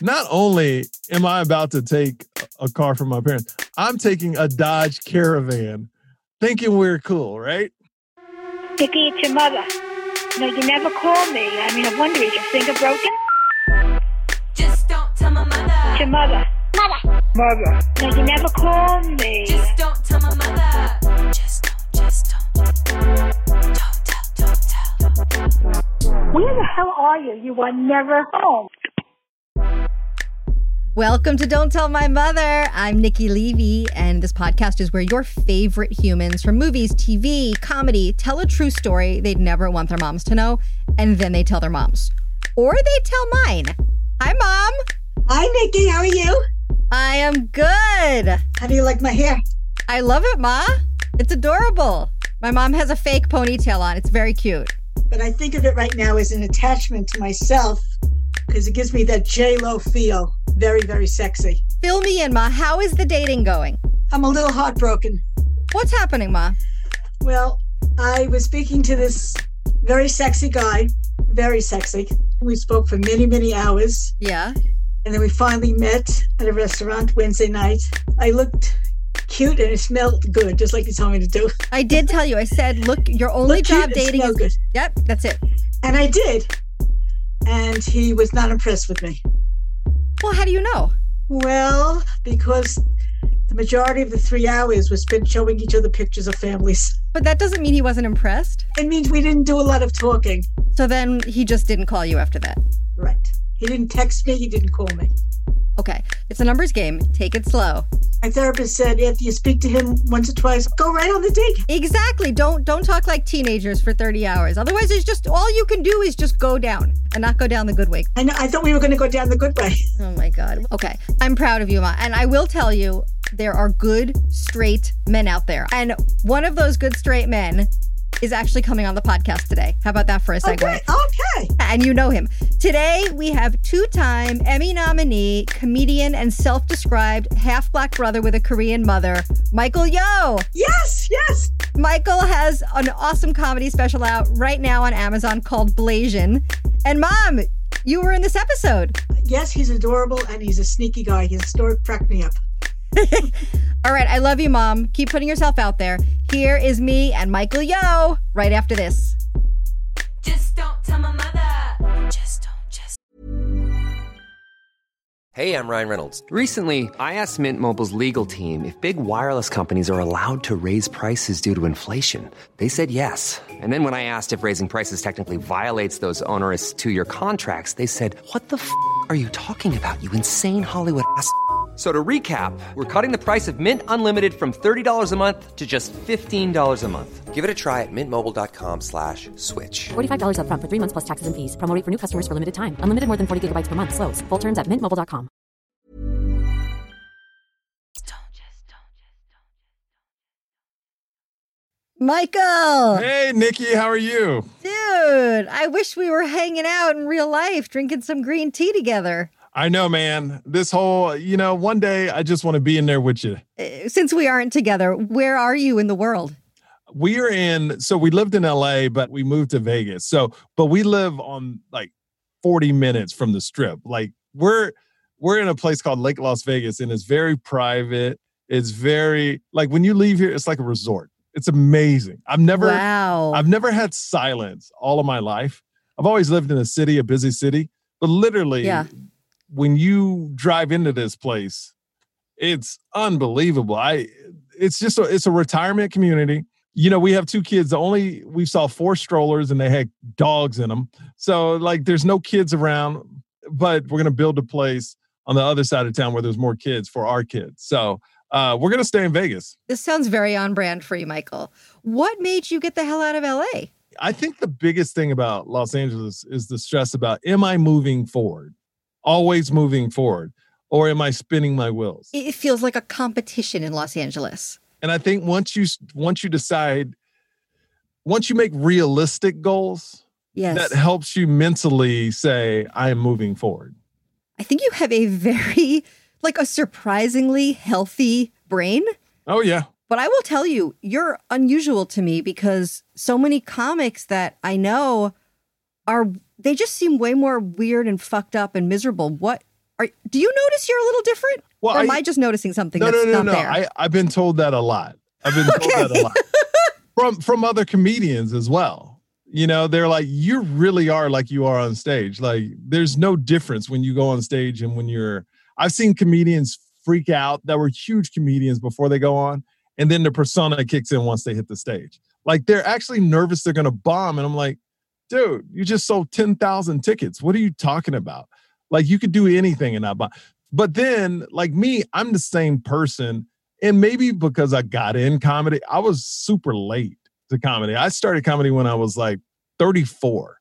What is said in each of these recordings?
Not only am I about to take a car from my parents, I'm taking a Dodge Caravan, thinking we're cool, right? Dickie, it's your mother. No, you never call me. I mean, I wonder, is your finger broken? Just don't tell my mother. It's your mother. Mother. Mother. No, you never call me. Just don't tell my mother. Just don't, just don't. Don't tell, don't tell. Where the hell are you? You are never home. Welcome to Don't Tell My Mother. I'm Nikki Levy, and this podcast is where your favorite humans from movies, TV, comedy tell a true story they'd never want their moms to know, and then they tell their moms. Or they tell mine. Hi, Mom. Hi, Nikki. How are you? I am good. How do you like my hair? I love it, Ma. It's adorable. My mom has a fake ponytail on. It's very cute. But I think of it right now as an attachment to myself because it gives me that J Lo feel. Very, very sexy. Fill me in, Ma. How is the dating going? I'm a little heartbroken. What's happening, Ma? Well, I was speaking to this very sexy guy, very sexy. We spoke for many, many hours. Yeah. And then we finally met at a restaurant Wednesday night. I looked cute and it smelled good, just like you told me to do. I did tell you. I said, look, your only Look cute job dating is. good. Yep, that's it. And I did. And he was not impressed with me. Well, how do you know? Well, because the majority of the three hours was spent showing each other pictures of families. But that doesn't mean he wasn't impressed. It means we didn't do a lot of talking. So then he just didn't call you after that. Right. He didn't text me, he didn't call me. Okay, it's a numbers game. Take it slow. My therapist said if you speak to him once or twice, go right on the date. Exactly. Don't don't talk like teenagers for 30 hours. Otherwise, it's just all you can do is just go down and not go down the good way. I know I thought we were gonna go down the good way. Oh my god. Okay. I'm proud of you, Ma. And I will tell you there are good straight men out there. And one of those good straight men is actually coming on the podcast today. How about that for a segue? Okay, okay. and you know him. Today, we have two time Emmy nominee, comedian, and self described half black brother with a Korean mother, Michael Yo. Yes, yes. Michael has an awesome comedy special out right now on Amazon called Blasian. And mom, you were in this episode. Yes, he's adorable and he's a sneaky guy. His story cracked me up. All right, I love you, mom. Keep putting yourself out there. Here is me and Michael Yo right after this. Just don't tell my mother. Just don't, just Hey, I'm Ryan Reynolds. Recently, I asked Mint Mobile's legal team if big wireless companies are allowed to raise prices due to inflation. They said yes. And then when I asked if raising prices technically violates those onerous two year contracts, they said, What the f are you talking about, you insane Hollywood ass? F- So to recap, we're cutting the price of Mint Unlimited from $30 a month to just $15 a month. Give it a try at mintmobile.com slash switch. $45 upfront for three months plus taxes and fees. Promo rate for new customers for limited time. Unlimited more than 40 gigabytes per month. Slows. Full terms at mintmobile.com. don't, just don't. Michael! Hey, Nikki, how are you? Dude, I wish we were hanging out in real life, drinking some green tea together. I know, man. This whole, you know, one day I just want to be in there with you. Uh, Since we aren't together, where are you in the world? We are in, so we lived in LA, but we moved to Vegas. So, but we live on like 40 minutes from the strip. Like we're, we're in a place called Lake Las Vegas and it's very private. It's very, like when you leave here, it's like a resort. It's amazing. I've never, wow. I've never had silence all of my life. I've always lived in a city, a busy city, but literally, Yeah. When you drive into this place, it's unbelievable. I, it's just a, it's a retirement community. You know, we have two kids. The only we saw four strollers and they had dogs in them. So like, there's no kids around. But we're gonna build a place on the other side of town where there's more kids for our kids. So uh, we're gonna stay in Vegas. this sounds very on brand for you, Michael. What made you get the hell out of LA? I think the biggest thing about Los Angeles is the stress about am I moving forward? Always moving forward. Or am I spinning my wheels? It feels like a competition in Los Angeles. And I think once you once you decide, once you make realistic goals, Yes. that helps you mentally say, I am moving forward. I think you have a very, like a surprisingly healthy brain. Oh yeah. But I will tell you, you're unusual to me because so many comics that I know are, they just seem way more weird and fucked up and miserable. What, Are, do you notice you're a little different? Well, or am I- I just noticing something no, that's no, no, not no. there? I, I've been told that a lot. I've been told that a lot from from other comedians as well. You know, they're like, you really are like you are on stage. Like, there's no difference when you go on stage and when you're. I've seen comedians freak out that were huge comedians before they go on, and then the persona kicks in once they hit the stage. Like, they're actually nervous they're going to bomb, and I'm like, dude, you just sold ten thousand tickets. What are you talking about? Like, you could do anything and not bomb. But then, like me, I'm the same person. And maybe because I got in comedy, I was super late to comedy. I started comedy when I was like 34.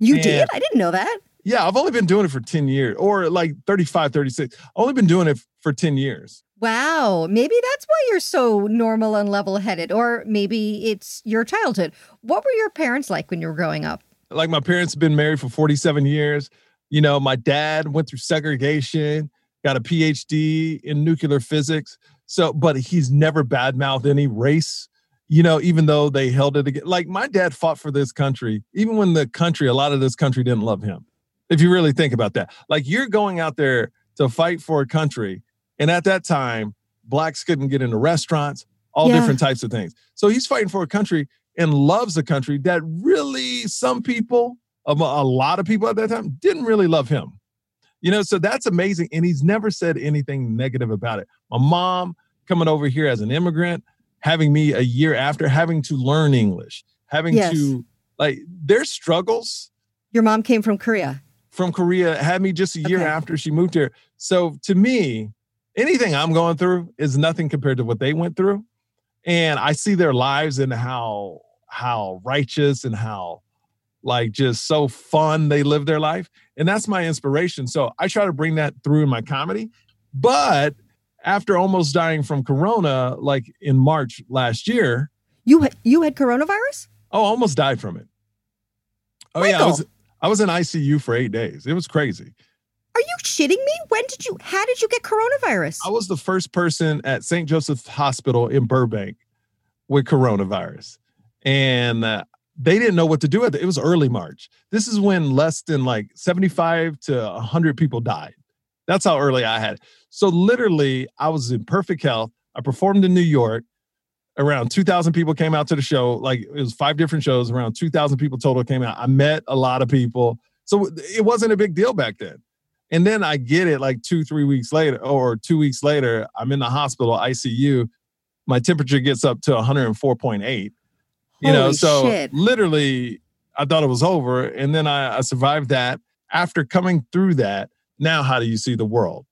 you and- did? I didn't know that. Yeah, I've only been doing it for 10 years or like 35, 36. I've Only been doing it for 10 years. Wow. Maybe that's why you're so normal and level headed. Or maybe it's your childhood. What were your parents like when you were growing up? Like my parents have been married for 47 years. You know, my dad went through segregation, got a PhD in nuclear physics. So, but he's never badmouthed any race, you know, even though they held it. Like my dad fought for this country, even when the country, a lot of this country didn't love him. If you really think about that, like you're going out there to fight for a country. And at that time, blacks couldn't get into restaurants, all Yeah. different types of things. So he's fighting for a country and loves a country that really some people, a a lot of people at that time, didn't really love him. You know, so that's amazing. And he's never said anything negative about it. My mom coming over here as an immigrant, having me a year after, having to learn English, having Yes. to like their struggles Your mom came from Korea. from Korea had me just a year Okay. after she moved here. So to me, anything I'm going through is nothing compared to what they went through. And I see their lives and how how righteous and how like just so fun they live their life. And that's my inspiration. So I try to bring that through in my comedy. But after almost dying from corona, like in March last year, You had you had coronavirus? oh, I almost died from it. Oh yeah, I was I was in ICU for eight days. It was crazy. Are you shitting me? When did you how did you get coronavirus? I was the first person at St. Joseph's Hospital in Burbank with coronavirus. And uh, they didn't know what to do with it. It was early March. This is when less than like 75 to 100 people died. That's how early I had. So literally, I was in perfect health. I performed in New York. Around 2,000 people came out to the show. Like it was five different shows. Around 2,000 people total came out. I met a lot of people. So it wasn't a big deal back then. And then I get it like two, three weeks later, or two weeks later, I'm in the hospital, ICU. My temperature gets up to 104.8. You know, so shit. literally, I thought it was over. And then I, I survived that. After coming through that, now how do you see the world?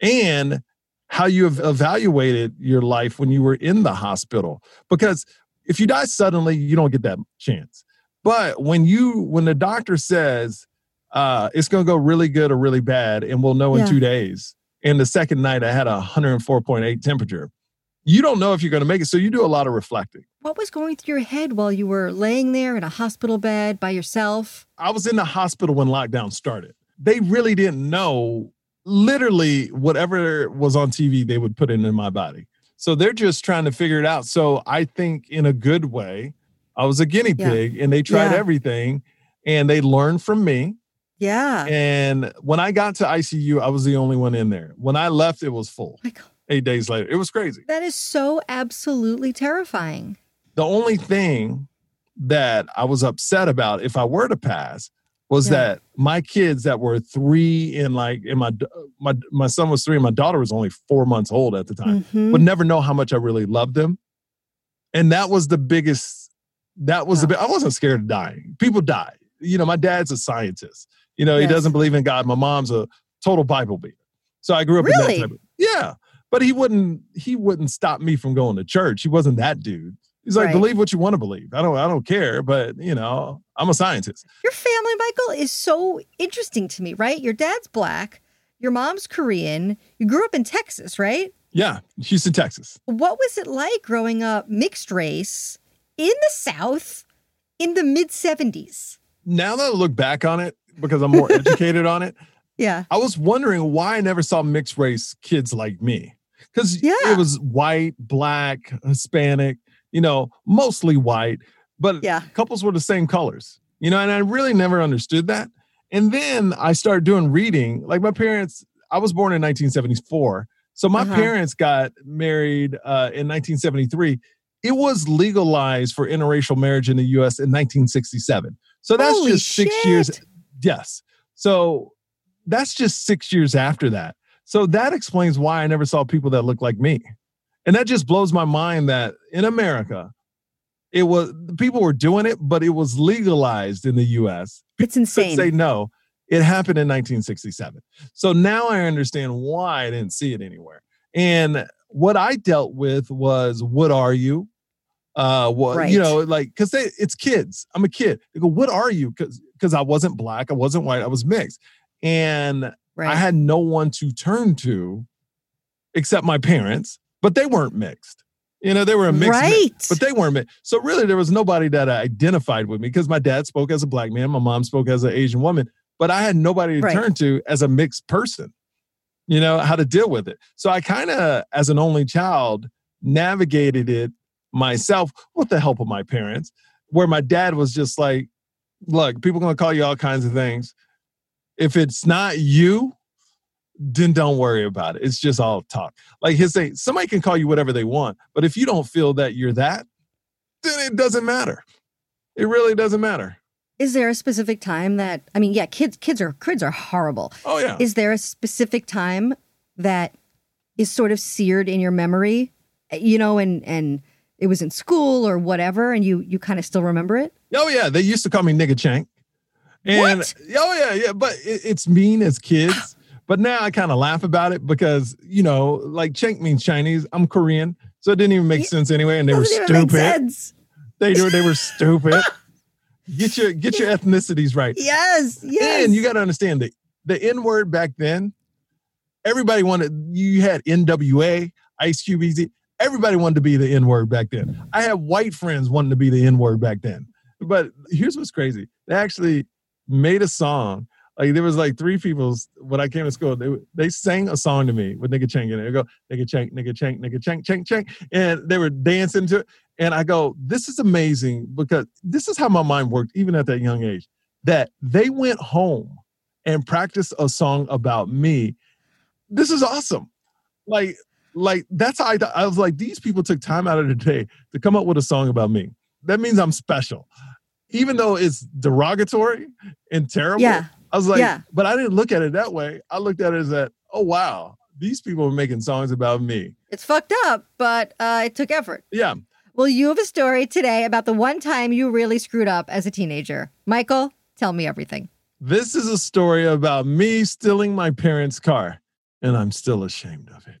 And how you have evaluated your life when you were in the hospital. Because if you die suddenly, you don't get that chance. But when you when the doctor says uh it's gonna go really good or really bad, and we'll know in Yeah. two days. And the second night I had a 104.8 temperature. You don't know if you're gonna make it. So you do a lot of reflecting. What was going through your head while you were laying there in a hospital bed by yourself? I was in the hospital when lockdown started. They really didn't know literally whatever was on TV, they would put it in my body. So they're just trying to figure it out. So I think in a good way, I was a guinea Yeah. pig and they tried Yeah. everything and they learned from me. Yeah. And when I got to ICU, I was the only one in there. When I left, it was full Michael, eight days later. It was crazy. that is so absolutely terrifying. The only thing that I was upset about if I were to pass was Yeah. that my kids that were three and like and my my my son was three and my daughter was only four months old at the time Mhm. would never know how much I really loved them, and that was the biggest. That was the Wow. big. I wasn't scared of dying. People die. You know, my dad's a scientist. You know, he doesn't believe in God. My mom's a total Bible beater. So I grew up in that type of yeah. But he wouldn't he wouldn't stop me from going to church. He wasn't that dude. He's like, Right. believe what you want to believe. I don't I don't care, but you know, I'm a scientist. Your family, Michael, is so interesting to me, right? Your dad's black, your mom's Korean, you grew up in Texas, right? Yeah, Houston, Texas. What was it like growing up mixed race in the South in the mid 70s? Now that I look back on it, because I'm more educated on it, Yeah. I was wondering why I never saw mixed race kids like me. Because Yeah. it was white, black, Hispanic, you know, mostly white, but Yeah. couples were the same colors, you know, and I really never understood that. And then I started doing reading. Like my parents, I was born in 1974. So my Uh-huh. parents got married uh, in 1973. It was legalized for interracial marriage in the US in 1967. So that's Holy just six years. Yes. So that's just six years after that. So that explains why I never saw people that look like me. And that just blows my mind that in America, it was people were doing it, but it was legalized in the US. It's insane. say no. It happened in 1967. So now I understand why I didn't see it anywhere. And what I dealt with was, what are you? Uh, what Right. you know, like because they, it's kids. I'm a kid. They go, what are you? Because because I wasn't black, I wasn't white, I was mixed, and right. I had no one to turn to except my parents, but they weren't mixed. You know, they were a mixed, mi- right. but they weren't mixed. So really, there was nobody that identified with me because my dad spoke as a black man, my mom spoke as an Asian woman, but I had nobody to Right. turn to as a mixed person. You know how to deal with it. So I kind of, as an only child, navigated it myself with the help of my parents. Where my dad was just like, "Look, people gonna call you all kinds of things. If it's not you, then don't worry about it. It's just all talk. Like he'll say, somebody can call you whatever they want, but if you don't feel that you're that, then it doesn't matter. It really doesn't matter. Is there a specific time that I mean, yeah, kids kids are kids are horrible. Oh yeah. Is there a specific time that is sort of seared in your memory? You know, and and it was in school or whatever, and you you kind of still remember it? Oh yeah, they used to call me nigga chank. And What? oh yeah, yeah, but it, it's mean as kids. but now I kind of laugh about it because you know, like chank means Chinese. I'm Korean, so it didn't even make sense anyway. And they were Doesn't even make stupid. They were they were stupid. Get your get your ethnicities right. Yes, yes. And you got to understand that the N word back then, everybody wanted, you had NWA, Ice Cube, Easy. Everybody wanted to be the N word back then. I had white friends wanting to be the N word back then. But here's what's crazy they actually made a song. Like there was like three people when I came to school. They they sang a song to me with nigga chank in it. They go nigga chank, nigga chank, nigga chank, chank, chank, and they were dancing to it. And I go, this is amazing because this is how my mind worked even at that young age. That they went home and practiced a song about me. This is awesome. Like like that's how I, th- I was like these people took time out of their day to come up with a song about me. That means I'm special, even though it's derogatory and terrible. Yeah. I was like, Yeah. but I didn't look at it that way. I looked at it as that, oh wow, these people are making songs about me. It's fucked up, but uh, it took effort. Yeah. Well, you have a story today about the one time you really screwed up as a teenager. Michael, tell me everything. This is a story about me stealing my parents' car, and I'm still ashamed of it.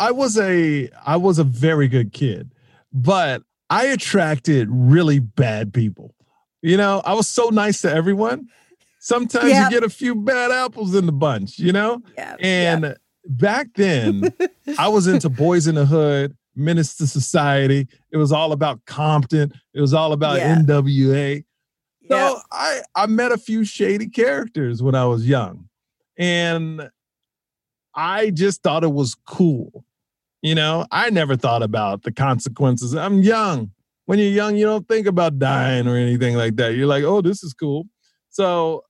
I was a I was a very good kid, but I attracted really bad people. You know, I was so nice to everyone. Sometimes Yeah. you get a few bad apples in the bunch, you know? Yeah. And back then, I was into Boys in the Hood, Menace to Society. It was all about Compton. It was all about Yeah. NWA. So Yeah. I, I met a few shady characters when I was young. And I just thought it was cool. You know, I never thought about the consequences. I'm young. When you're young, you don't think about dying or anything like that. You're like, oh, this is cool. So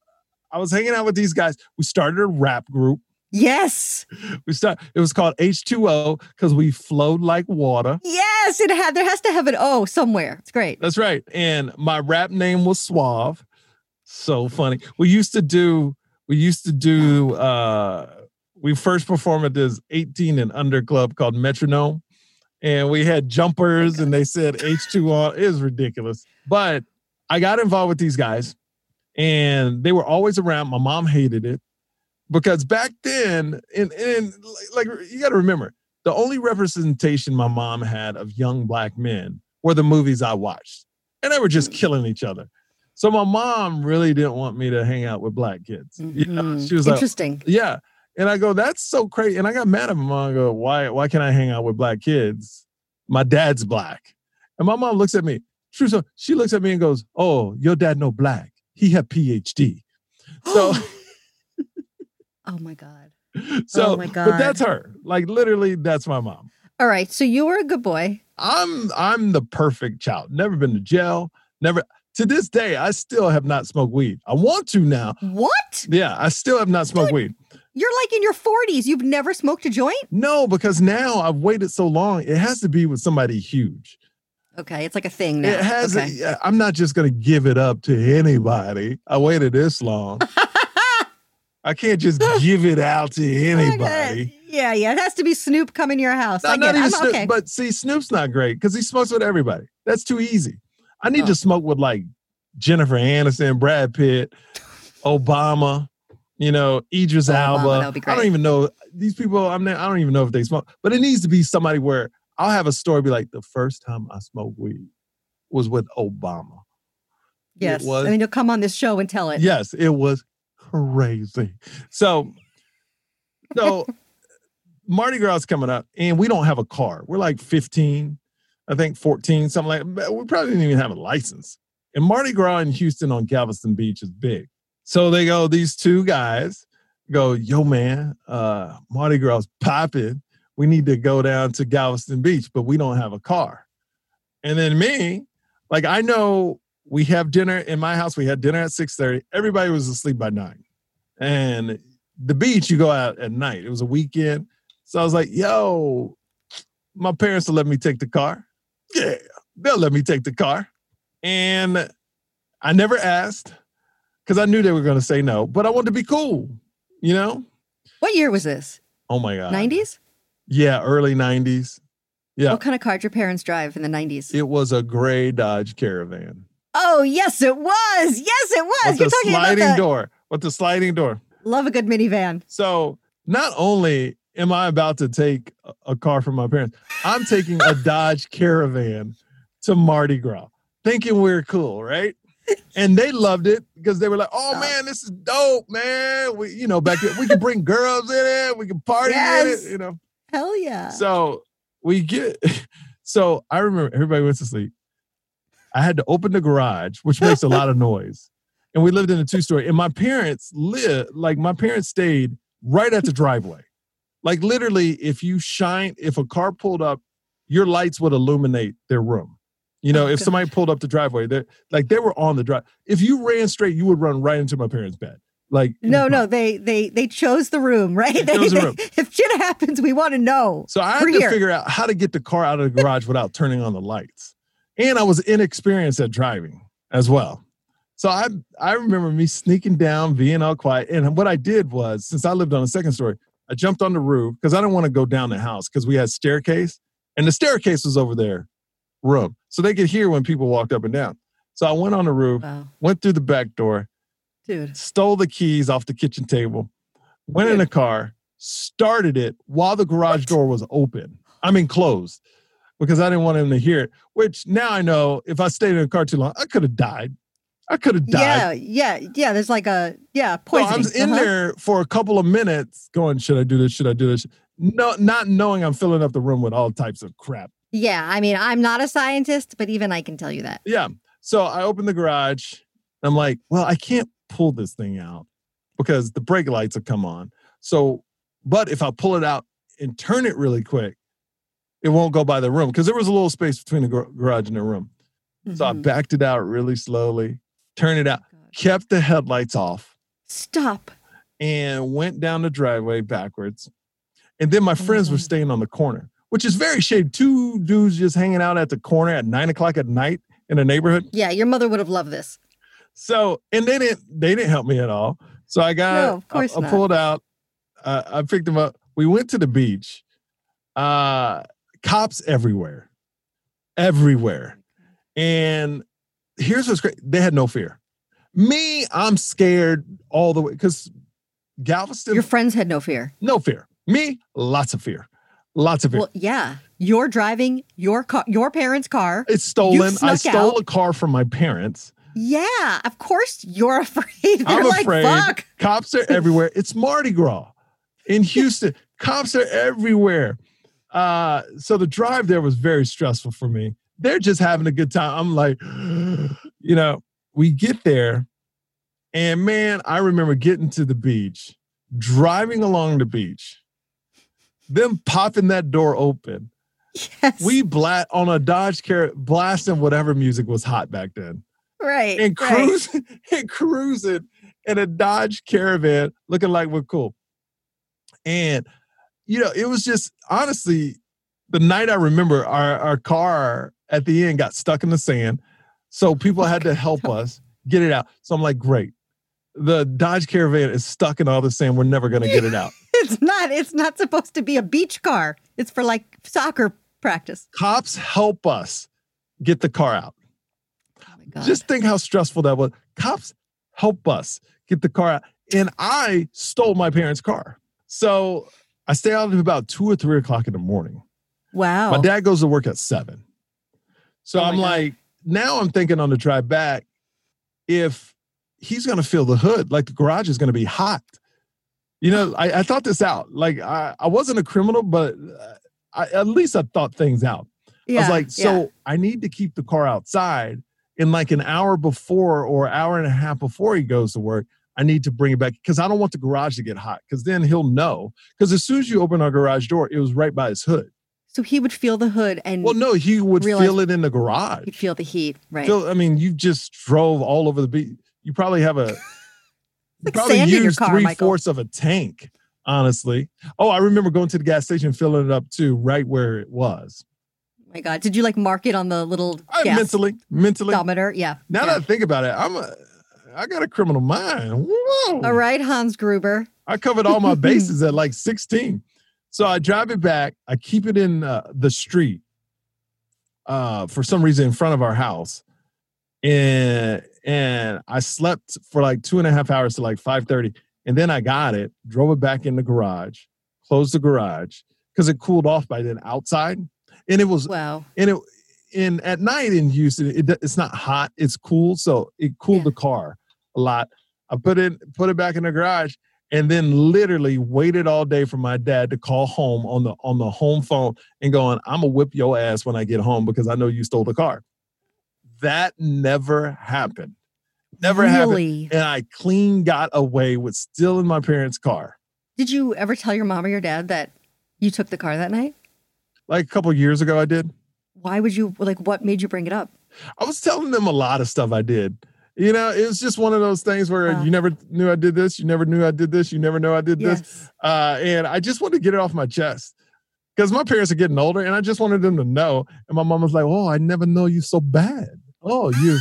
I was hanging out with these guys. We started a rap group. Yes. We start. It was called H2O because we flowed like water. Yes. It had there has to have an O somewhere. It's great. That's right. And my rap name was Suave. So funny. We used to do. We used to do. uh We first performed at this 18 and under club called Metronome, and we had jumpers, and they said H2 on. It was ridiculous. But I got involved with these guys, and they were always around. My mom hated it. because back then, and and like you got to remember, the only representation my mom had of young black men were the movies I watched, and they were just killing each other. So my mom really didn't want me to hang out with black kids. You know, Mhm. she was like, Interesting. yeah. And I go, that's so crazy. And I got mad at my mom. I go, why, why can't I hang out with black kids? My dad's black. And my mom looks at me. True. So she looks at me and goes, Oh, your dad no black. He had PhD. So oh my God. so Oh my God. but that's her. Like literally, that's my mom. All right. So you were a good boy. I'm I'm the perfect child. Never been to jail. Never to this day, I still have not smoked weed. I want to now. What? Yeah, I still have not smoked weed. You're like in your 40s. You've never smoked a joint? No, because now I've waited so long. It has to be with somebody huge. Okay. It's like a thing now. It has. Okay. yeah, I'm not just going to give it up to anybody. I waited this long. I can't just give it out to anybody. Yeah, yeah. It has to be Snoop coming to your house. No, I not even Snoop. okay. But see, Snoop's not great because he smokes with everybody. That's too easy. I need Oh. to smoke with like Jennifer Aniston, Brad Pitt, Obama, you know, Idris Oh, Alba. be I don't even know these people. I'm not, I don't even know if they smoke, but it needs to be somebody where I'll have a story be like the first time I smoked weed was with Obama. yes. was- And then you'll come on this show and tell it. Yes, it was crazy. So, so Mardi Gras is coming up, and we don't have a car. We're like 15, I think 14, something like. We probably didn't even have a license. And Mardi Gras in Houston on Galveston Beach is big. So they go, these two guys go, yo, man, uh, Mardi Gras popping. We need to go down to Galveston Beach, but we don't have a car. And then me, like I know we have dinner in my house. We had dinner at 6:30. Everybody was asleep by nine. And the beach, you go out at night. It was a weekend. So I was like, yo, my parents will let me take the car. Yeah, they'll let me take the car. And I never asked because I knew they were going to say no, but I wanted to be cool, you know? What year was this? Oh my God. 90s? Yeah, early 90s. Yeah. What kind of car did your parents drive in the 90s? It was a gray Dodge Caravan. oh, yes, it was. Yes, it was. With You're talking about the sliding door. With the sliding door. love a good minivan. So not only am I about to take a car from my parents, I'm taking a Dodge Caravan to Mardi Gras, thinking we're cool, right? And they loved it because they were like, "Oh man, this is dope, man! We, you know, back then we can bring girls in it, we can party in it, you know." Hell yeah. So we get. So I remember everybody went to sleep. I had to open the garage, which makes a lot of noise. And we lived in a two story. And my parents lived, like, my parents stayed right at the driveway. Like, literally, if you shine, if a car pulled up, your lights would illuminate their room. You know, Oh, if somebody pulled up the driveway, they like they were on the drive. If you ran straight, you would run right into my parents' bed. Like no, no, they they they chose the room, right? They, chose the they- room. If shit happens, we want to know. So I had to here. figure out how to get the car out of the garage without turning on the lights. And I was inexperienced at driving as well. So I I remember me sneaking down, being all quiet. And what I did was, since I lived on the second story, I jumped on the roof because I didn't want to go down the house because we had staircase. And the staircase was over there, room. So they could hear when people walked up and down. So I went on the roof, Wow, went through the back door, dude. stole the keys off the kitchen table, went in the car, started it while the garage door was open. I mean, closed because I didn't want him to hear it. Which now I know if I stayed in the car too long, I could have died. I could have died. yeah, yeah. Yeah. There's like a yeah So poisoning. I'm in Uh-huh. there for a couple of minutes going, should I do this? Should I do this? No, not knowing I'm filling up the room with all types of crap. Yeah, I mean, I'm not a scientist, but even I can tell you that. Yeah. So I opened the garage. I'm like, well, I can't pull this thing out because the brake lights have come on. So, but if I pull it out and turn it really quick, it won't go by the room because there was a little space between the gar- garage and the room. So I Mhm. backed it out really slowly, turned it out, kept the headlights off, Stop. and went down the driveway backwards. And then my friends were staying on the corner, which is very shady. Two dudes just hanging out at the corner at nine o'clock at night in a neighborhood. Yeah, your mother would have loved this. So, and they didn't they didn't help me at all. So I got No, of course I, I pulled out. Uh, I picked them up. We went to the beach. Uh, cops everywhere, everywhere. And here's what's great: they had no fear. Me, I'm scared all the way because Galveston, Your friends had no fear. no fear. Me, lots of fear. Lots of fear. Well, yeah. You're driving your car, your parents' car. it's stolen. I stole out. a car from my parents. Yeah, of course you're afraid. They're I'm like, afraid. fuck. Cops are everywhere. It's Mardi Gras in Houston. Cops are everywhere. Uh, so the drive there was very stressful for me. They're just having a good time. I'm like, you know, we get there, and man, I remember getting to the beach, driving along the beach, them popping that door open. Yes. We blat on a Dodge Car blasting whatever music was hot back then right. and right. cruising and cruising in a Dodge Caravan, looking like we're cool. And you know, it was just honestly the night I remember our our car at the end got stuck in the sand, so people had to help us get it out. So I'm like, great. The Dodge Caravan is stuck in all the sand. We're never gonna get it out. It's not. It's not supposed to be a beach car. It's for like soccer practice. Cops help us get the car out. Oh my god. Just think how stressful that was. Cops help us get the car out. And I stole my parents' car. So I stay out until about two or three o'clock in the morning. wow. My dad goes to work at seven. So Oh I'm like, now I'm thinking on the drive back, if he's going to feel the hood, like the garage is going to be hot. You know, I, I thought this out. Like, I, I wasn't a criminal, but uh, I, at least I thought things out. Yeah, I was Yeah, like, yeah. so I need to keep the car outside. And like an hour before or hour and a half before he goes to work, I need to bring it back because I don't want the garage to get hot because then he'll know. Because as soon as you open our garage door, it was right by his hood. So he would feel the hood and Well, no, he would feel it in the garage. he'd feel the heat. Right. Feel, I mean, you just drove all over the beach. You probably have a like probably sand in your used car, three Michael. fourths of a tank, honestly. Oh, I remember going to the gas station, filling it up too, right where it was. Oh my god. Did you like mark it on the little I gas mentally, mentally. odometer? Yeah. Now yeah. that I think about it, I'm a, I got a criminal mind. Whoa. All right, Hans Gruber. I covered all my bases at like 16. So I drive it back. I keep it in uh, the street uh, for some reason in front of our house. And and I slept for like two and a half hours to like 5:30. And then I got it, drove it back in the garage, closed the garage because it cooled off by then outside. And it was Wow. and it in at night in Houston, it, it's not hot, it's cool, so it cooled Yeah. the car a lot. I put it put it back in the garage, and then literally waited all day for my dad to call home on the on the home phone and going, "I'm gonna whip your ass when I get home because I know you stole the car." That never happened. Never happened. And I clean got away with still in my parents' car. Did you ever tell your mom or your dad that you took the car that night? Like a couple years ago, I did. Why would you like what made you bring it up? I was telling them a lot of stuff I did. You know, it was just one of those things where Wow. you never knew I did this, you never knew I did this, you never know I did this. Uh, and I just wanted to get it off my chest because my parents are getting older and I just wanted them to know. And my mom was like, Oh, I never know you so bad. Oh, you,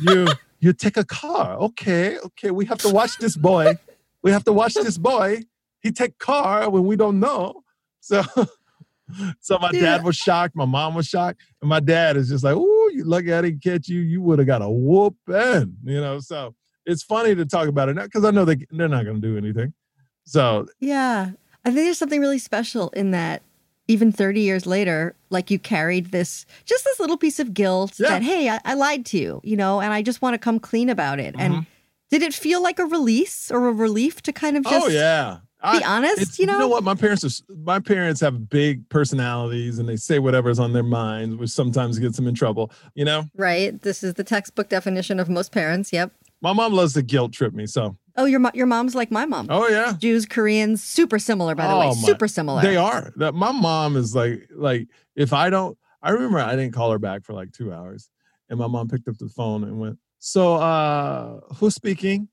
you, you take a car. Okay. Okay. We have to watch this boy. We have to watch this boy. He take car when we don't know. So, so my dad was shocked. My mom was shocked. And my dad is just like, Oh, you lucky I didn't catch you. You would have got a whooping, you know? So it's funny to talk about it now because I know they, they're not going to do anything. So Yeah. I think there's something really special in that even 30 years later, like you carried this, just this little piece of guilt Yeah. that, hey, I, I lied to you, you know, and I just want to come clean about it. Mhm. And did it feel like a release or a relief to kind of just oh yeah. be honest, you know? You know what? My parents are my parents have big personalities and they say whatever's on their minds, which sometimes gets them in trouble. You know, Right. This is the textbook definition of most parents. Yep. my mom loves to guilt trip me. So, Oh, your your mom's like my mom. oh yeah, Jews, Koreans, super similar, by the way. Oh, my- Super similar. they are. That my mom is like like if I don't, I remember I didn't call her back for like two hours, and my mom picked up the phone and went, "So, uh, who's speaking?"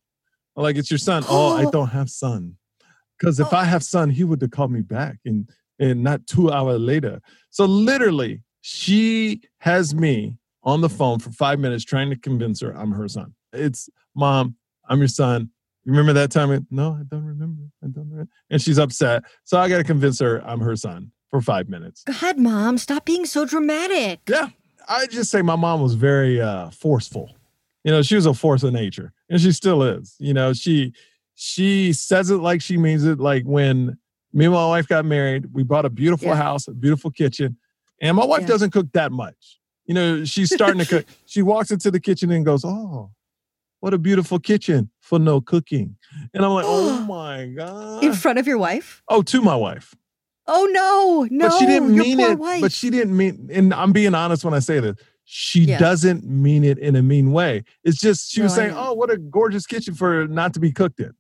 I'm like, "It's your son." oh, I don't have son, because if I have son, he would have called me back, and and not two hours later. So literally, she has me on the phone for five minutes trying to convince her I'm her son. It's mom, I'm your son. You remember that time? No, I don't remember. I don't remember. And she's upset. So I got to convince her I'm her son for five minutes. God, mom, stop being so dramatic. Yeah. I just say my mom was very uh, forceful. You know, she was a force of nature and she still is. You know, she, She says it like she means it. Like when me and my wife got married, we bought a beautiful Yeah. house, a beautiful kitchen, and my wife Yeah. doesn't cook that much. You know, she's starting to cook. She walks into the kitchen and goes, "Oh, what a beautiful kitchen for no cooking." And I'm like, "Oh my god!" In front of your wife? oh, to my wife. Oh no, no. but she didn't mean it. Wife. But she didn't mean, and I'm being honest when I say this. She Yeah. doesn't mean it in a mean way. It's just she was No, I saying. "Oh, what a gorgeous kitchen for not to be cooked in."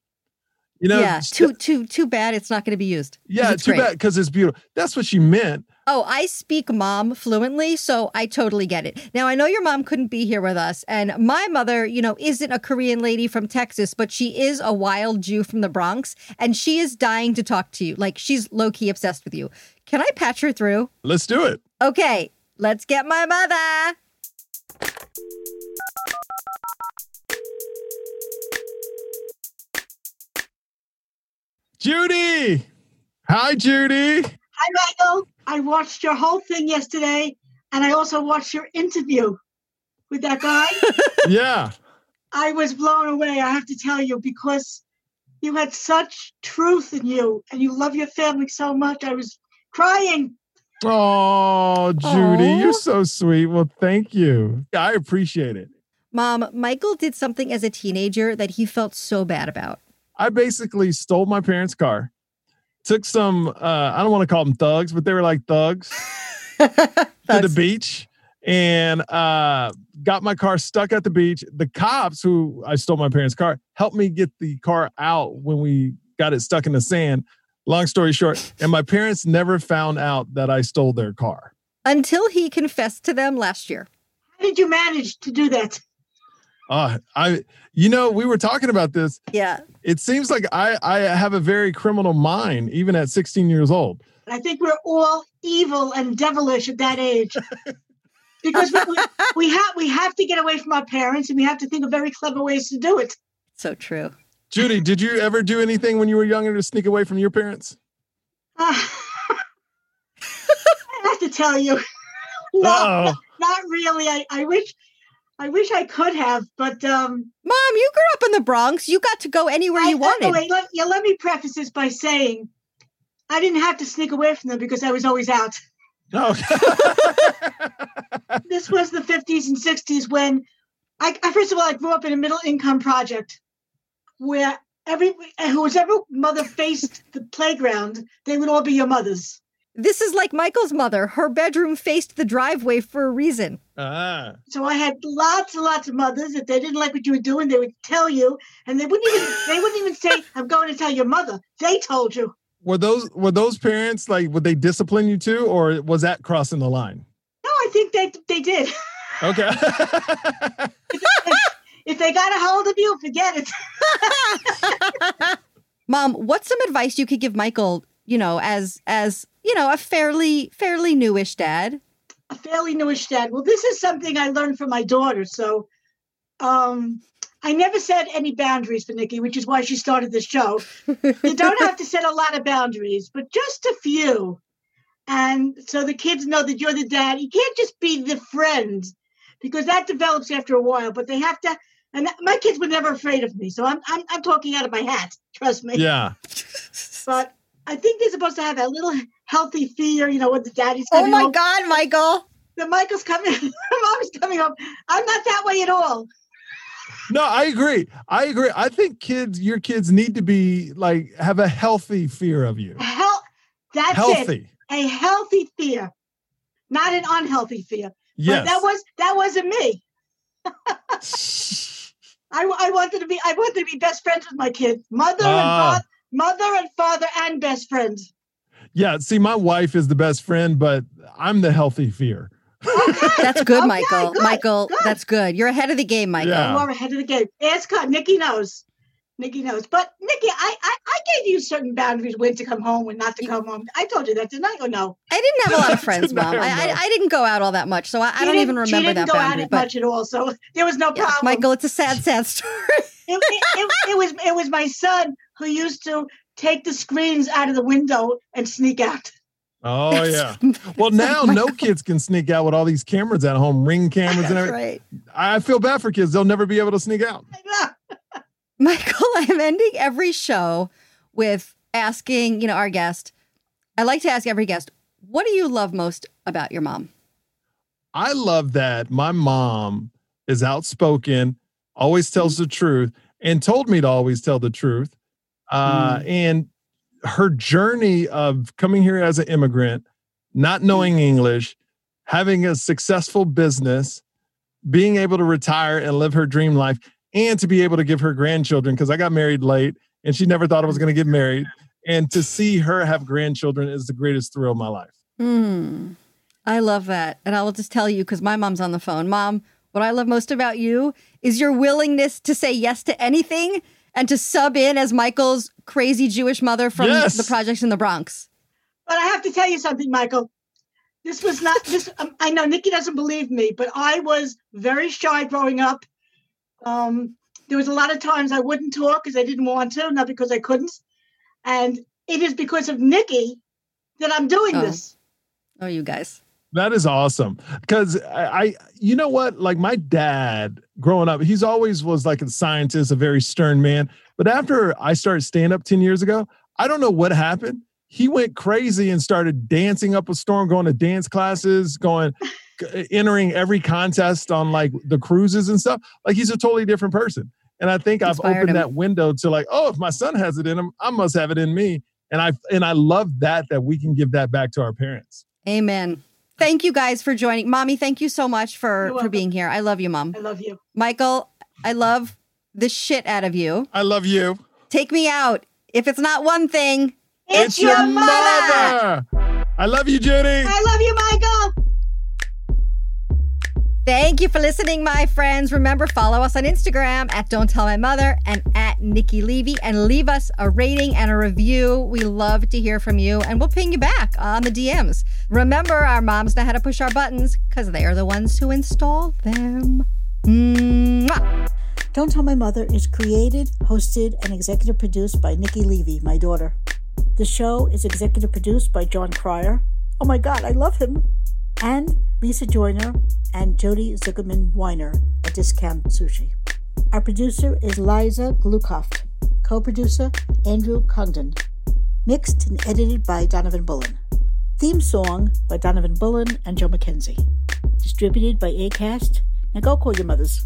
You know, yeah, too too too bad it's not going to be used. yeah, too great. bad because it's beautiful. That's what she meant. Oh, I speak mom fluently, so I totally get it. Now, I know your mom couldn't be here with us, and my mother, you know, isn't a Korean lady from Texas, but she is a wild Jew from the Bronx, and she is dying to talk to you. Like, she's low key obsessed with you. Can I patch her through? Let's do it. Okay, let's get my mother. Judy. Hi, Judy. Hi, Michael. I watched your whole thing yesterday, and I also watched your interview with that guy. yeah. I was blown away, I have to tell you, because you had such truth in you, and you love your family so much. I was crying. Oh, Judy, Aw. you're so sweet. Well, thank you. I appreciate it. Mom, Michael did something as a teenager that he felt so bad about. I basically stole my parents' car, took some, uh, I don't want to call them thugs, but they were like thugs, to the beach and uh, got my car stuck at the beach. The cops who I stole my parents' car helped me get the car out when we got it stuck in the sand. Long story short, and my parents never found out that I stole their car. Until he confessed to them last year. How did you manage to do that? Uh, I, you know, we were talking about this. Yeah. It seems like I, I have a very criminal mind, even at 16 years old. I think we're all evil and devilish at that age. because we, we, we have we have to get away from our parents and we have to think of very clever ways to do it. So true. Judy, did you ever do anything when you were younger to sneak away from your parents? Ah. I have to tell you. No, Uh-oh. not really. I, I wish I wish I could have, but um Mom, you grew up in the Bronx. You got to go anywhere I- you wanted. Wait, let, yeah, let me preface this by saying I didn't have to sneak away from them because I was always out. No. This was the 50s and 60s when I, I first of all I grew up in a middle income project where every whoever mother faced the playground, they would all be your mothers. This is like Michael's mother. Her bedroom faced the driveway for a reason. ah. So I had lots and lots of mothers. If they didn't like what you were doing, they would tell you, and they wouldn't even they wouldn't even say, "I'm going to tell your mother." They told you. Were those were those parents like would they discipline you too, or was that crossing the line? No, I think they they did. Okay. If they got a hold of you, forget it. Mom, what's some advice you could give Michael, you know, as as, you know, a fairly fairly newish dad? A fairly newish dad. Well, this is something I learned from my daughter. So, um, I never set any boundaries for Nikki, which is why she started this show. you don't have to set a lot of boundaries, but just a few. And so the kids know that you're the dad. You can't just be the friend because that develops after a while, but they have to. And my kids were never afraid of me. So I'm, I'm, I'm talking out of my hat. Trust me. yeah. But I think they're supposed to have that little healthy fear, you know, what the daddy's Oh my home. god, Michael. The Michael's coming, mom's coming home. I'm not that way at all. No, I agree. I agree. I think kids, your kids need to be like have a healthy fear of you. Hel- that's it. Healthy. A healthy fear, not an unhealthy fear. Yes. But that was that wasn't me. I, I wanted to be I wanted to be best friends with my kids, mother and Ah. father, mother and father and best friends. Yeah. See, my wife is the best friend, but I'm the healthy fear. That's good, Okay, Michael. good, Michael, good. that's good. You're ahead of the game, Michael. Yeah. You are ahead of the game. Ask her. Nikki knows. Nikki knows. But Nikki, I, I I gave you certain boundaries when to come home, when not to come home. I told you that, didn't I? Or no? I didn't have a lot of friends, Mom. I, I. I didn't go out all that much, so I, I don't even didn't- she didn't that go boundary. at But much at all, so there was no yeah, problem. Michael, it's a sad, sad story. it, it, it, it was it was my son who used to take the screens out of the window and sneak out. Oh yeah. Well, now no kids can sneak out with all these cameras at home, ring cameras and That's everything. right. I feel bad for kids; they'll never be able to sneak out. Michael, I'm ending every show with asking, you know, our guest. I like to ask every guest, what do you love most about your mom? I love that my mom is outspoken, always tells mm-hmm. the truth, and told me to always tell the truth. Uh, And her journey of coming here as an immigrant, not knowing English, having a successful business, being able to retire and live her dream life, and to be able to give her grandchildren, because I got married late and she never thought I was going to get married. And to see her have grandchildren is the greatest thrill of my life. Hmm. I love that. And I will just tell you because my mom's on the phone. Mom, what I love most about you is your willingness to say yes to anything and to sub in as Michael's crazy Jewish mother from Yes. the projects in the Bronx. But I have to tell you something, Michael. This was not this. Um, I know Nikki doesn't believe me, but I was very shy growing up. Um, there was a lot of times I wouldn't talk because I didn't want to, not because I couldn't. And it is because of Nikki that I'm doing Oh. this. Oh, you guys. That is awesome. Because I, I, you know what? Like my dad growing up, he's always was like a scientist, a very stern man. But after I started stand up 10 years ago, I don't know what happened. He went crazy and started dancing up a storm, going to dance classes, going, entering every contest on like the cruises and stuff. Like he's a totally different person. And I think I've opened him. that window to like, oh, if my son has it in him, I must have it in me. And I and I love that that we can give that back to our parents. Amen. Thank you guys for joining. Mommy, thank you so much for, for being here. I love you, Mom. I love you. Michael, I love the shit out of you. I love you. Take me out. If it's not one thing, It's, your, mother. I love you, Judy. I love you, Michael. Thank you for listening, my friends. Remember, follow us on Instagram at Don't Tell My Mother and at Nikki Levy and leave us a rating and a review. We love to hear from you and we'll ping you back on the DMs. Remember, our moms know how to push our buttons because they are the ones who install them. Mwah. Don't Tell My Mother is created, hosted, and executive produced by Nikki Levy, my daughter. The show is executive produced by Jon Cryer. Oh my God, I love him. And Lisa Joyner and Jody Zuckerman Weiner at Discount Sushi. Our producer is Liza Glukoft. Co producer Andrew Condon. Mixed and edited by Donovan Bullen. Theme song by Donovan Bullen and Joe McKenzie. Distributed by ACAST. Now go call your mothers.